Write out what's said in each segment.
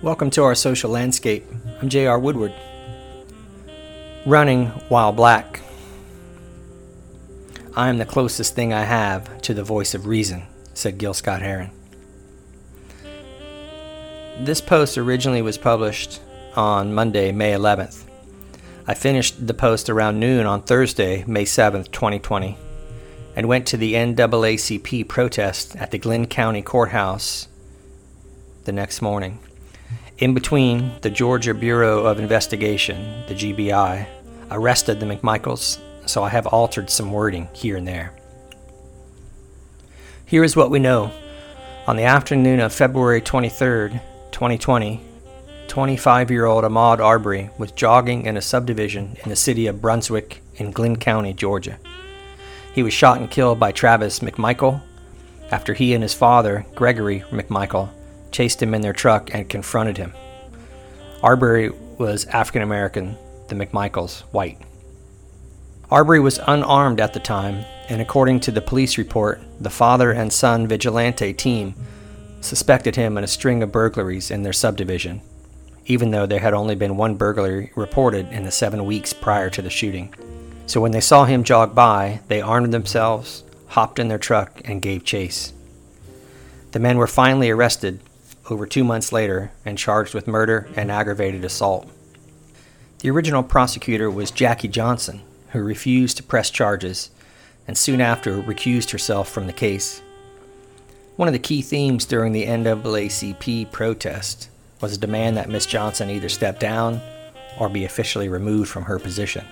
Welcome to our social landscape. I'm J.R. Woodward. Running while black. I am the closest thing I have to the voice of reason, said Gil Scott Heron. This post originally was published on Monday, May 11th. I finished the post around noon on Thursday, May 7th, 2020, and went to the NAACP protest at the Glynn County Courthouse the next morning. In between, the Georgia Bureau of Investigation, the GBI, arrested the McMichaels, so I have altered some wording here and there. Here is what we know. On the afternoon of February 23, 2020, 25 year old Ahmaud Arbery was jogging in a subdivision in the city of Brunswick in Glynn County, Georgia. He was shot and killed by Travis McMichael after he and his father, Gregory McMichael, chased him in their truck and confronted him. Arbery was African American, the McMichaels, white. Arbery was unarmed at the time, and according to the police report, the father and son vigilante team suspected him in a string of burglaries in their subdivision, even though there had only been one burglary reported in the seven weeks prior to the shooting. So when they saw him jog by, they armed themselves, hopped in their truck, and gave chase. The men were finally arrested over two months later and charged with murder and aggravated assault. The original prosecutor was Jackie Johnson, who refused to press charges and soon after recused herself from the case. One of the key themes during the NAACP protest was a demand that Miss Johnson either step down or be officially removed from her position.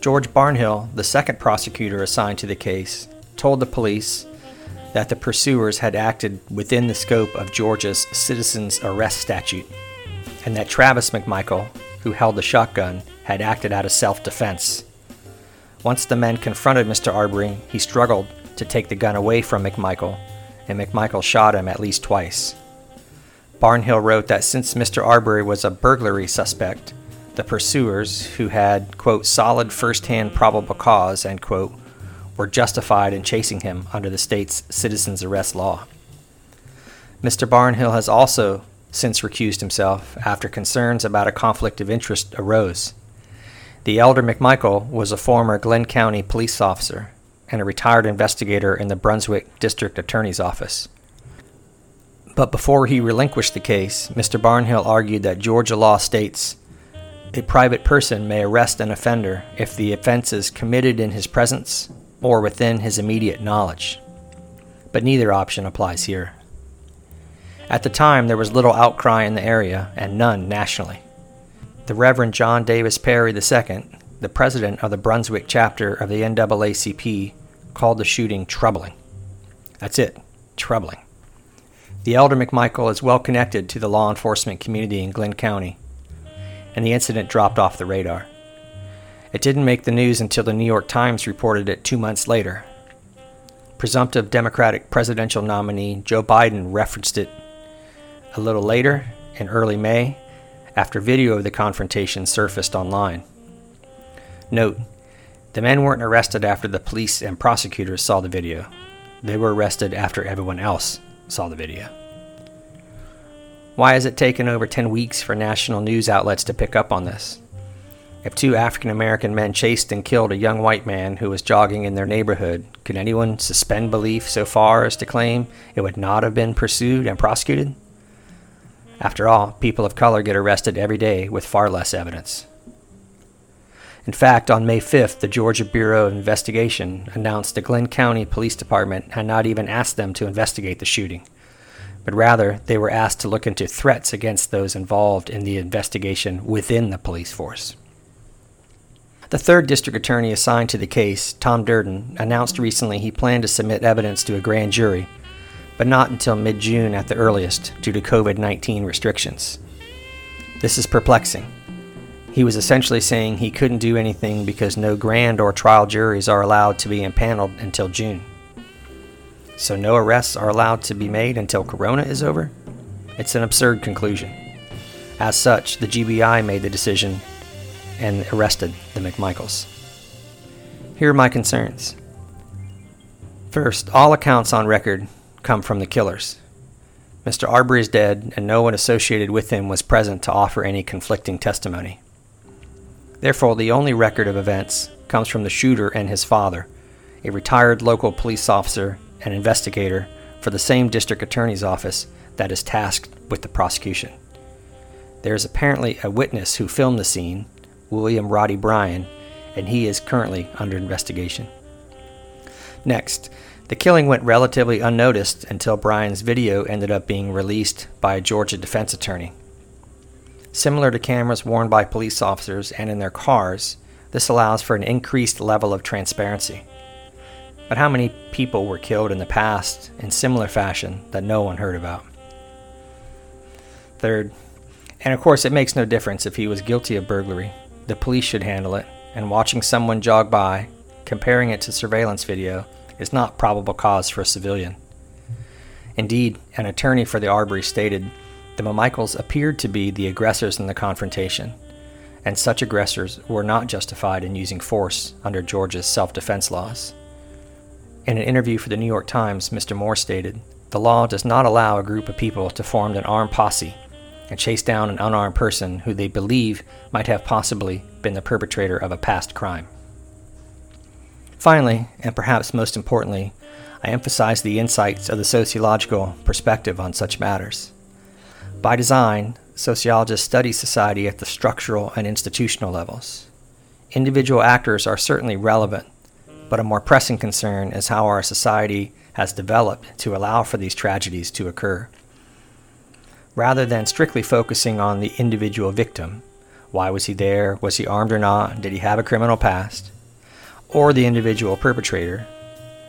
George Barnhill, the second prosecutor assigned to the case, told the police that the pursuers had acted within the scope of Georgia's citizen's arrest statute, and that Travis McMichael, who held the shotgun, had acted out of self defense. Once the men confronted Mr. Arbery, he struggled to take the gun away from McMichael, and McMichael shot him at least twice. Barnhill wrote that since Mr. Arbery was a burglary suspect, the pursuers, who had, quote, solid first hand probable cause, end quote, were justified in chasing him under the state's citizen's arrest law. Mr. Barnhill has also since recused himself after concerns about a conflict of interest arose. The elder McMichael was a former Glynn County police officer and a retired investigator in the Brunswick District Attorney's Office. But before he relinquished the case, Mr. Barnhill argued that Georgia law states a private person may arrest an offender if the offense is committed in his presence or within his immediate knowledge. But neither option applies here. At the time, there was little outcry in the area and none nationally. The Reverend John Davis Perry II, the president of the Brunswick chapter of the NAACP, called the shooting troubling. That's it, troubling. The elder McMichael is well connected to the law enforcement community in Glynn County, and the incident dropped off the radar. It didn't make the news until the New York Times reported it two months later. Presumptive Democratic presidential nominee Joe Biden referenced it a little later, in early May, after video of the confrontation surfaced online. Note, the men weren't arrested after the police and prosecutors saw the video. They were arrested after everyone else saw the video. Why has it taken over 10 weeks for national news outlets to pick up on this? If two African American men chased and killed a young white man who was jogging in their neighborhood, could anyone suspend belief so far as to claim it would not have been pursued and prosecuted? After all, people of color get arrested every day with far less evidence. In fact, on May 5th, the Georgia Bureau of Investigation announced the Glynn County Police Department had not even asked them to investigate the shooting, but rather they were asked to look into threats against those involved in the investigation within the police force. The third district attorney assigned to the case, Tom Durden, announced recently he planned to submit evidence to a grand jury, but not until mid June at the earliest due to COVID 19 restrictions. This is perplexing. He was essentially saying he couldn't do anything because no grand or trial juries are allowed to be impaneled until June. So, no arrests are allowed to be made until Corona is over? It's an absurd conclusion. As such, the GBI made the decision and arrested the McMichaels. Here are my concerns. First, all accounts on record come from the killers. Mr. Arbery is dead, and no one associated with him was present to offer any conflicting testimony. Therefore, the only record of events comes from the shooter and his father, a retired local police officer and investigator for the same district attorney's office that is tasked with the prosecution. There is apparently a witness who filmed the scene, William Roddy Bryan, and he is currently under investigation. Next, the killing went relatively unnoticed until Bryan's video ended up being released by a Georgia defense attorney. Similar to cameras worn by police officers and in their cars, this allows for an increased level of transparency. But how many people were killed in the past in similar fashion that no one heard about? Third, and of course, it makes no difference if he was guilty of burglary. The police should handle it, and watching someone jog by, comparing it to surveillance video, is not probable cause for a civilian. Indeed, an attorney for the Arbery stated the McMichaels appeared to be the aggressors in the confrontation, and such aggressors were not justified in using force under Georgia's self defense laws. In an interview for the New York Times, Mr. Moore stated The law does not allow a group of people to form an armed posse and chase down an unarmed person who they believe might have possibly been the perpetrator of a past crime. Finally, and perhaps most importantly, I emphasize the insights of the sociological perspective on such matters. By design, sociologists study society at the structural and institutional levels. Individual actors are certainly relevant, but a more pressing concern is how our society has developed to allow for these tragedies to occur. Rather than strictly focusing on the individual victim, why was he there? Was he armed or not? Did he have a criminal past? or the individual perpetrator.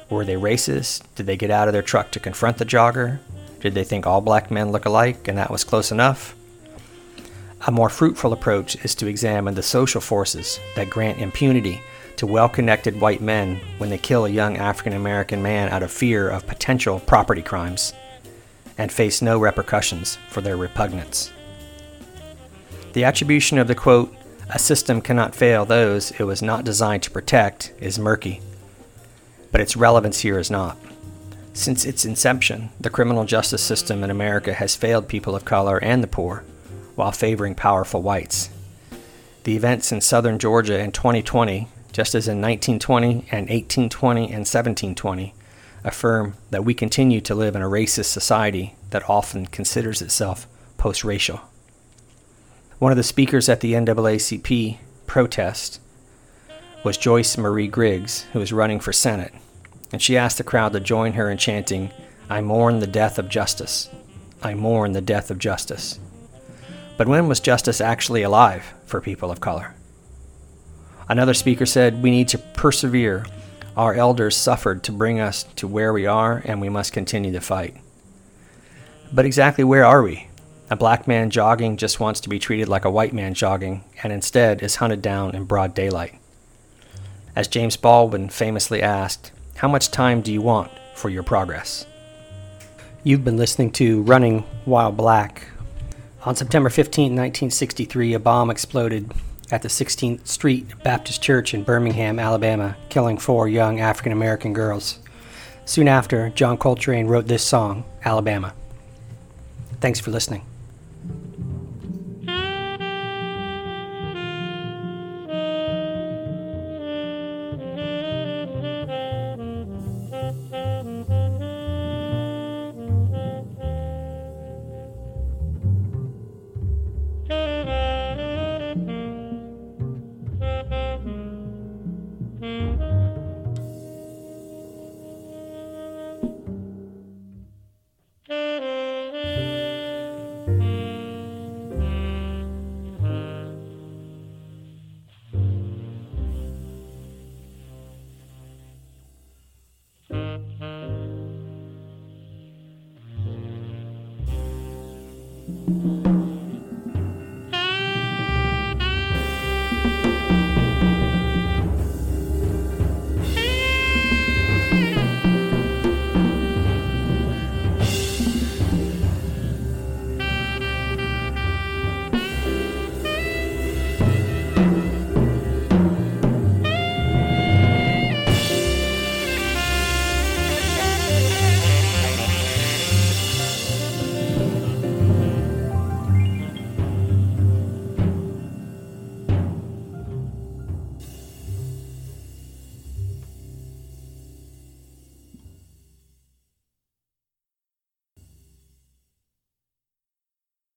Were they racist? Did they get out of their truck to confront the jogger? Did they think all black men look alike and that was close enough? A more fruitful approach is to examine the social forces that grant impunity to well connected white men when they kill a young African American man out of fear of potential property crimes and face no repercussions for their repugnance. The attribution of the quote, a system cannot fail those it was not designed to protect is murky. But its relevance here is not. Since its inception, the criminal justice system in America has failed people of color and the poor, while favoring powerful whites. The events in southern Georgia in 2020, just as in 1920 and 1820 and 1720, affirm that we continue to live in a racist society that often considers itself post racial. One of the speakers at the NAACP protest was Joyce Marie Griggs, who was running for Senate, and she asked the crowd to join her in chanting, I mourn the death of justice. I mourn the death of justice. But when was justice actually alive for people of color? Another speaker said, We need to persevere. Our elders suffered to bring us to where we are, and we must continue to fight. But exactly where are we? A black man jogging just wants to be treated like a white man jogging and instead is hunted down in broad daylight. As James Baldwin famously asked, How much time do you want for your progress? You've been listening to Running While Black. On September 15, 1963, a bomb exploded at the 16th Street Baptist Church in Birmingham, Alabama, killing four young African American girls. Soon after, John Coltrane wrote this song, Alabama. Thanks for listening.